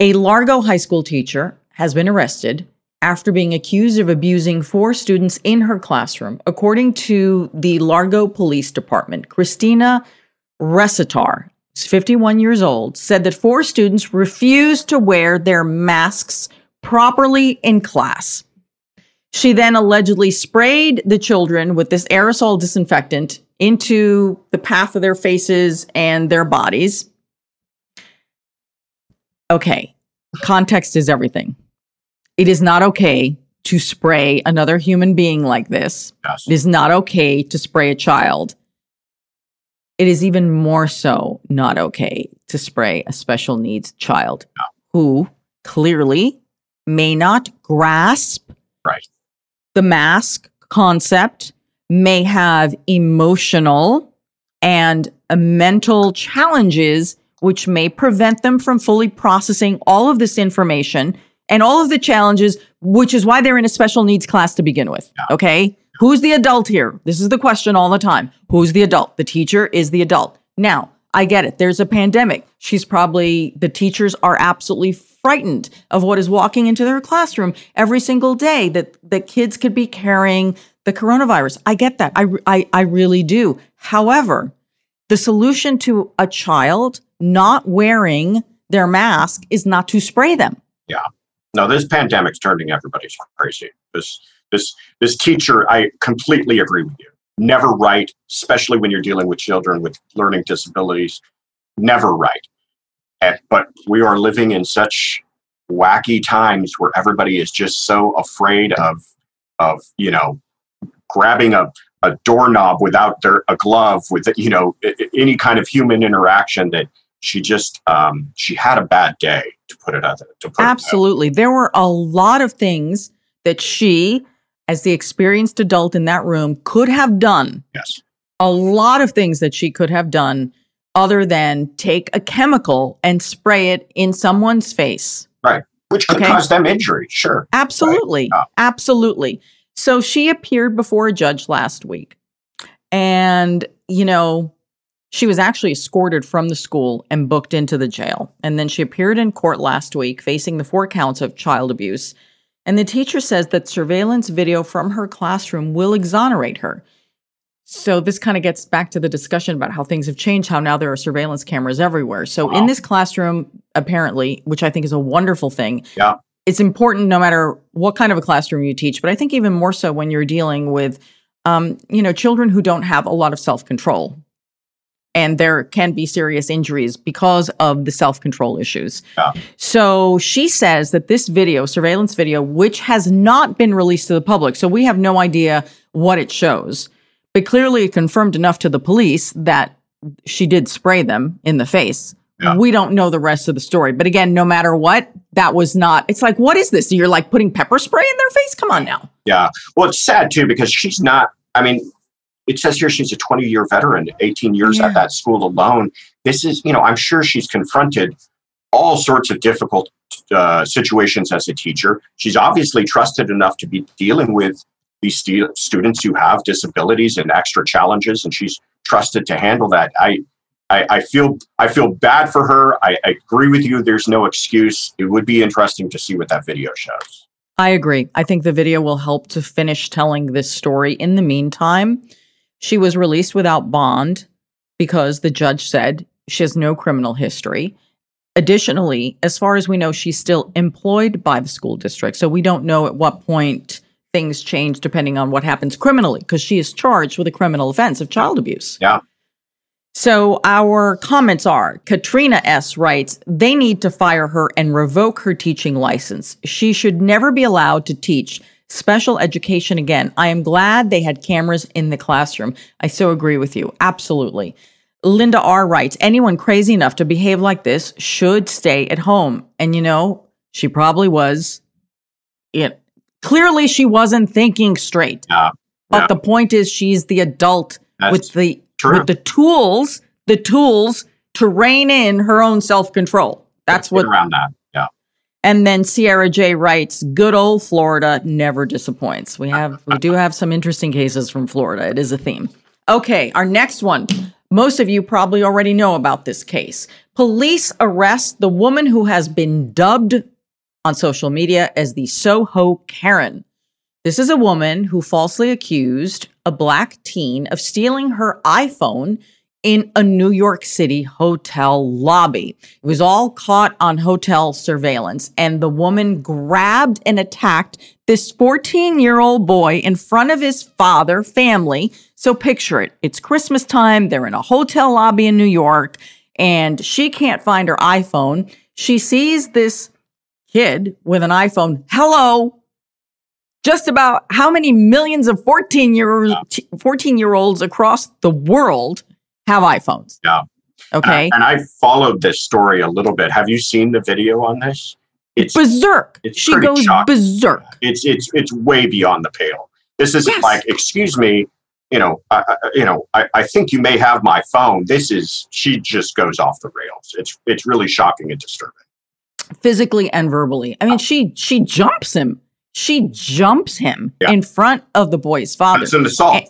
A Largo high school teacher has been arrested after being accused of abusing four students in her classroom. According to the Largo Police Department, Christina Resitar, 51 years old, said that four students refused to wear their masks properly in class. She then allegedly sprayed the children with this aerosol disinfectant into the path of their faces and their bodies. Okay, context is everything. It is not okay to spray another human being like this. Yes. It is not okay to spray a child. It is even more so not okay to spray a special needs child no. who clearly may not grasp right. the mask concept, may have emotional and mental challenges which may prevent them from fully processing all of this information and all of the challenges, which is why they're in a special needs class to begin with. Yeah. Okay. Who's the adult here? This is the question all the time. Who's the adult? The teacher is the adult. Now, I get it. There's a pandemic. She's probably, the teachers are absolutely frightened of what is walking into their classroom every single day that, that kids could be carrying the coronavirus. I get that. I, I, I really do. However, the solution to a child not wearing their mask is not to spray them. Yeah. No, this pandemic's turning everybody crazy. This this this teacher, I completely agree with you. Never write, especially when you're dealing with children with learning disabilities. Never write. But we are living in such wacky times where everybody is just so afraid of of you know grabbing a, a doorknob without their, a glove with you know any kind of human interaction that she just um, she had a bad day to put it out to put absolutely. There were a lot of things that she as the experienced adult in that room could have done. Yes. A lot of things that she could have done other than take a chemical and spray it in someone's face. Right. Which could okay? cause them injury sure. Absolutely. Right? yeah. absolutely. So she appeared before a judge last week. And you know she was actually escorted from the school and booked into the jail. And then she appeared in court last week facing the four counts of child abuse. And the teacher says that surveillance video from her classroom will exonerate her. So this kind of gets back to the discussion about how things have changed, how now there are surveillance cameras everywhere. So wow. in this classroom, apparently, which I think is a wonderful thing. Yeah. It's important no matter what kind of a classroom you teach, but I think even more so when you're dealing with um, you know, children who don't have a lot of self-control and there can be serious injuries because of the self control issues. Yeah. So she says that this video, surveillance video, which has not been released to the public, so we have no idea what it shows, but clearly it confirmed enough to the police that she did spray them in the face. Yeah. We don't know the rest of the story. But again, no matter what, that was not, it's like, what is this? You're like putting pepper spray in their face? Come on now. Yeah. Well, it's sad too because she's not, I mean, it says here she's a 20 year veteran, 18 years yeah. at that school alone. This is, you know, I'm sure she's confronted all sorts of difficult uh, situations as a teacher. She's obviously trusted enough to be dealing with these stu- students who have disabilities and extra challenges, and she's trusted to handle that. I, I, I feel I feel bad for her. I, I agree with you. There's no excuse. It would be interesting to see what that video shows. I agree. I think the video will help to finish telling this story. In the meantime, she was released without bond because the judge said she has no criminal history. Additionally, as far as we know, she's still employed by the school district. So we don't know at what point things change depending on what happens criminally because she is charged with a criminal offense of child abuse. Yeah. So our comments are Katrina S. writes, they need to fire her and revoke her teaching license. She should never be allowed to teach special education again. I am glad they had cameras in the classroom. I so agree with you. Absolutely. Linda R. writes, anyone crazy enough to behave like this should stay at home. And you know, she probably was. It clearly she wasn't thinking straight. Yeah. But yeah. the point is she's the adult That's with the true. with the tools, the tools to rein in her own self-control. That's what around that. And then Sierra J writes, "Good old Florida never disappoints." We have we do have some interesting cases from Florida. It is a theme. Okay, our next one. Most of you probably already know about this case. Police arrest the woman who has been dubbed on social media as the Soho Karen. This is a woman who falsely accused a black teen of stealing her iPhone in a New York City hotel lobby. It was all caught on hotel surveillance, and the woman grabbed and attacked this 14 year old boy in front of his father, family. So picture it. It's Christmas time. They're in a hotel lobby in New York, and she can't find her iPhone. She sees this kid with an iPhone. Hello. Just about how many millions of 14 year 14 year olds across the world have iPhones? Yeah. Okay. Uh, and I followed this story a little bit. Have you seen the video on this? It's berserk. it's she goes shocking. berserk. it's it's it's way beyond the pale. This isn't Yes. like, excuse me, you know, I, I, you know, I, I think you may have my phone. This is she just goes off the rails. It's it's really shocking and disturbing. physically and verbally. I mean, she she jumps him. She jumps him Yeah. in front of the boy's father. it's an assault. Eh,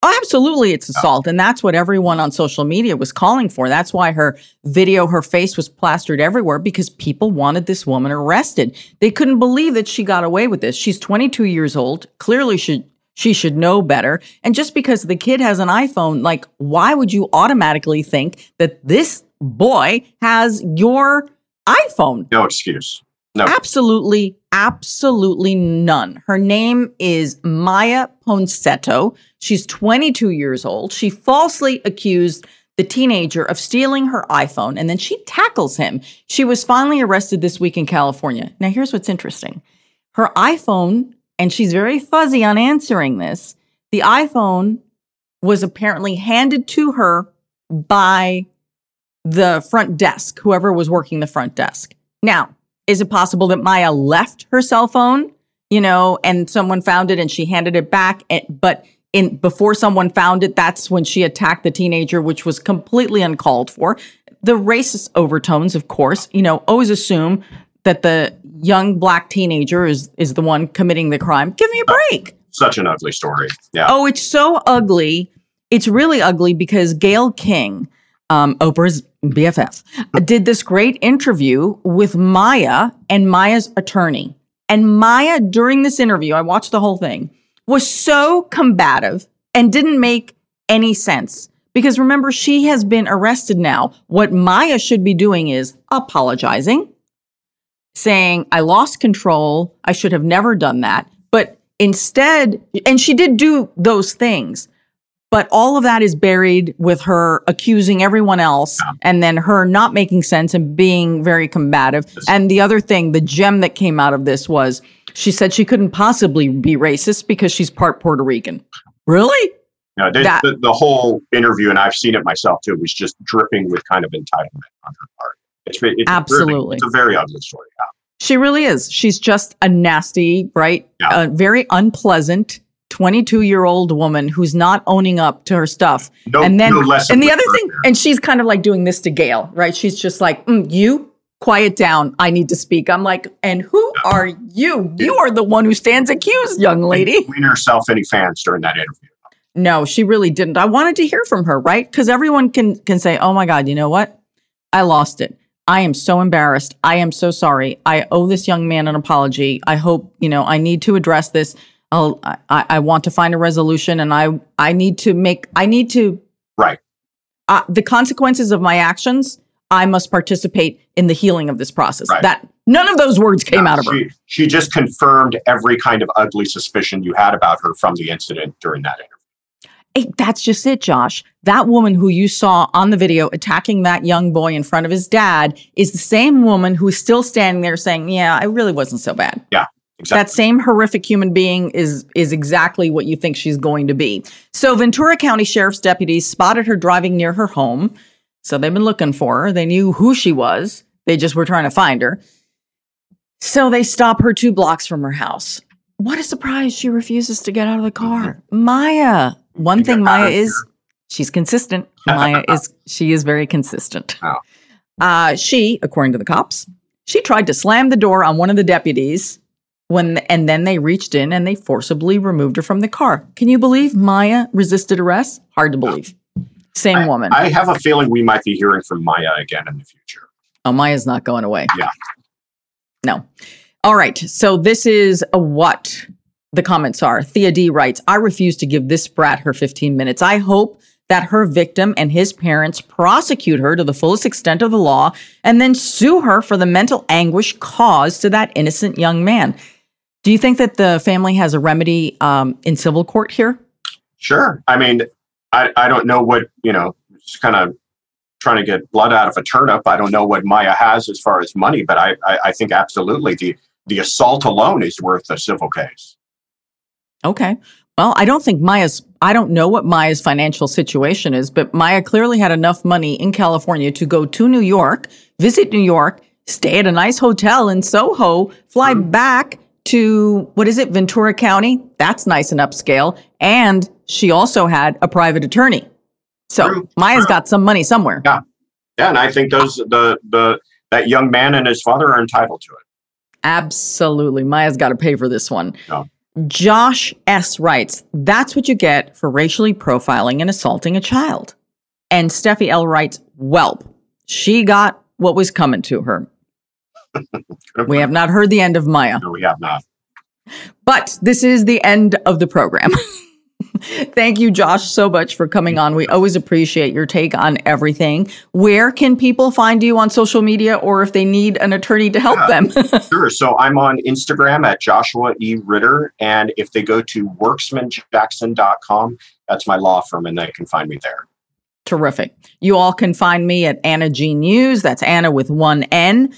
Oh, absolutely, it's assault, and that's what everyone on social media was calling for. That's why her video, her face was plastered everywhere because people wanted this woman arrested. They couldn't believe that she got away with this. She's 22 years old. Clearly, should she should know better. And just because the kid has an iPhone, like, why would you automatically think that this boy has your iPhone? No excuse. No. Absolutely, absolutely none. Her name is Maya Ponsetto. She's 22 years old. She falsely accused the teenager of stealing her iPhone and then she tackles him. She was finally arrested this week in California. Now, here's what's interesting her iPhone, and she's very fuzzy on answering this, the iPhone was apparently handed to her by the front desk, whoever was working the front desk. Now, is it possible that Maya left her cell phone, you know, and someone found it and she handed it back? And, but in before someone found it, that's when she attacked the teenager, which was completely uncalled for. The racist overtones, of course, you know, always assume that the young black teenager is is the one committing the crime. Give me a break. Such an ugly story. Yeah. Oh, it's so ugly. It's really ugly because Gayle King, um, Oprah's BFF, did this great interview with Maya and Maya's attorney. And Maya, during this interview, I watched the whole thing, was so combative and didn't make any sense. Because remember, she has been arrested now. What Maya should be doing is apologizing, saying, I lost control. I should have never done that. But instead, and she did do those things, but all of that is buried with her accusing everyone else and then her not making sense and being very combative. And the other thing, the gem that came out of this was she said she couldn't possibly be racist because she's part Puerto Rican. Really? No, the, that- the, the whole interview, and I've seen it myself too, was just dripping with kind of entitlement on her part. It's, it's Really, Absolutely. it's a very ugly story. Yeah. She really is. She's just a nasty, right? Yeah. A very unpleasant 22 year old woman who's not owning up to her stuff. No, and then, no and the other her thing, and she's kind of like doing this to Gayle, right? She's just like, mm, you, quiet down. I need to speak. I'm like, and who are you? You are the one who stands accused, young lady. Win herself any fans during that interview. No, she really didn't. I wanted to hear from her, right? Because everyone can can say, "Oh my God, you know what? I lost it. I am so embarrassed. I am so sorry. I owe this young man an apology. I hope you know. I need to address this. I'll, I I want to find a resolution, and I I need to make. I need to Right. uh, the consequences of my actions. I must participate in the healing of this process. Right. That none of those words came No, out of her. she, She just confirmed every kind of ugly suspicion you had about her from the incident during that interview. Hey, that's just it, Josh. That woman who you saw on the video attacking that young boy in front of his dad is the same woman who is still standing there saying, "Yeah, I really wasn't so bad." Exactly. That same horrific human being is is exactly what you think she's going to be. So Ventura County Sheriff's deputies spotted her driving near her home. So they've been looking for her. They knew who she was. They just were trying to find her. So they stop her two blocks from her house. What a surprise. She refuses to get out of the car. Maya. One thing Maya is she's consistent. Maya is she is very consistent. Oh. Uh, she, according to the cops, she tried to slam the door on one of the deputies when and then they reached in and they forcibly removed her from the car. Can you believe Maya resisted arrest? Hard to believe. Same woman. I have a feeling we might be hearing from Maya again in the future. oh, Maya's not going away. Yeah. No. All right. So this is what the comments are. Thea D writes, I refuse to give this brat her 15 minutes. I hope that her victim and his parents prosecute her to the fullest extent of the law and then sue her for the mental anguish caused to that innocent young man. Do you think that the family has a remedy um, in civil court here? Sure. I mean, I, I don't know what, you know, just kind of trying to get blood out of a turnip. I don't know what Maya has as far as money, but I, I, I think absolutely the, the assault alone is worth a civil case. Okay. Well, I don't think Maya's, I don't know what Maya's financial situation is, but Maya clearly had enough money in California to go to New York, visit New York, stay at a nice hotel in Soho, fly back to, what is it, Ventura County? That's nice and upscale. And she also had a private attorney. So True. Maya's True. got some money somewhere. Yeah, Yeah. and I think those the the that young man and his father are entitled to it. Absolutely. Maya's got to pay for this one. Yeah. Josh S. writes, that's what you get for racially profiling and assaulting a child. And Steffi L. writes, Welp, she got what was coming to her. We have not heard the end of Maya, No, we have not. but this is the end of the program. Thank you, Josh, so much for coming on. We always appreciate your take on everything. Where can people find you on social media or if they need an attorney to help Yeah. them? Sure. So I'm on Instagram at Joshua E. Ritter. And if they go to worksmanjackson.com, that's my law firm, and they can find me there. Terrific. You all can find me at Ana G News. That's Ana with one N.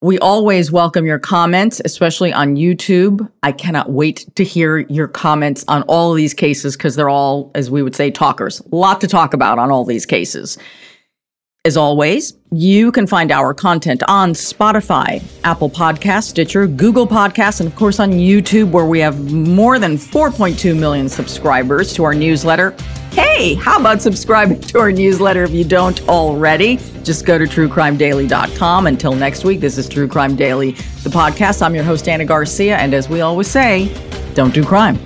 We always welcome your comments, especially on YouTube. I cannot wait to hear your comments on all these cases because they're all, as we would say, talkers. A lot to talk about on all these cases. As always, you can find our content on Spotify, Apple Podcasts, Stitcher, Google Podcasts, and of course on YouTube, where we have more than 4.2 million subscribers to our newsletter. Hey, how about subscribing to our newsletter if you don't already? Just go to truecrimedaily.com. Until next week, this is True Crime Daily, the podcast. I'm your host, Ana Garcia, and as we always say, don't do crime.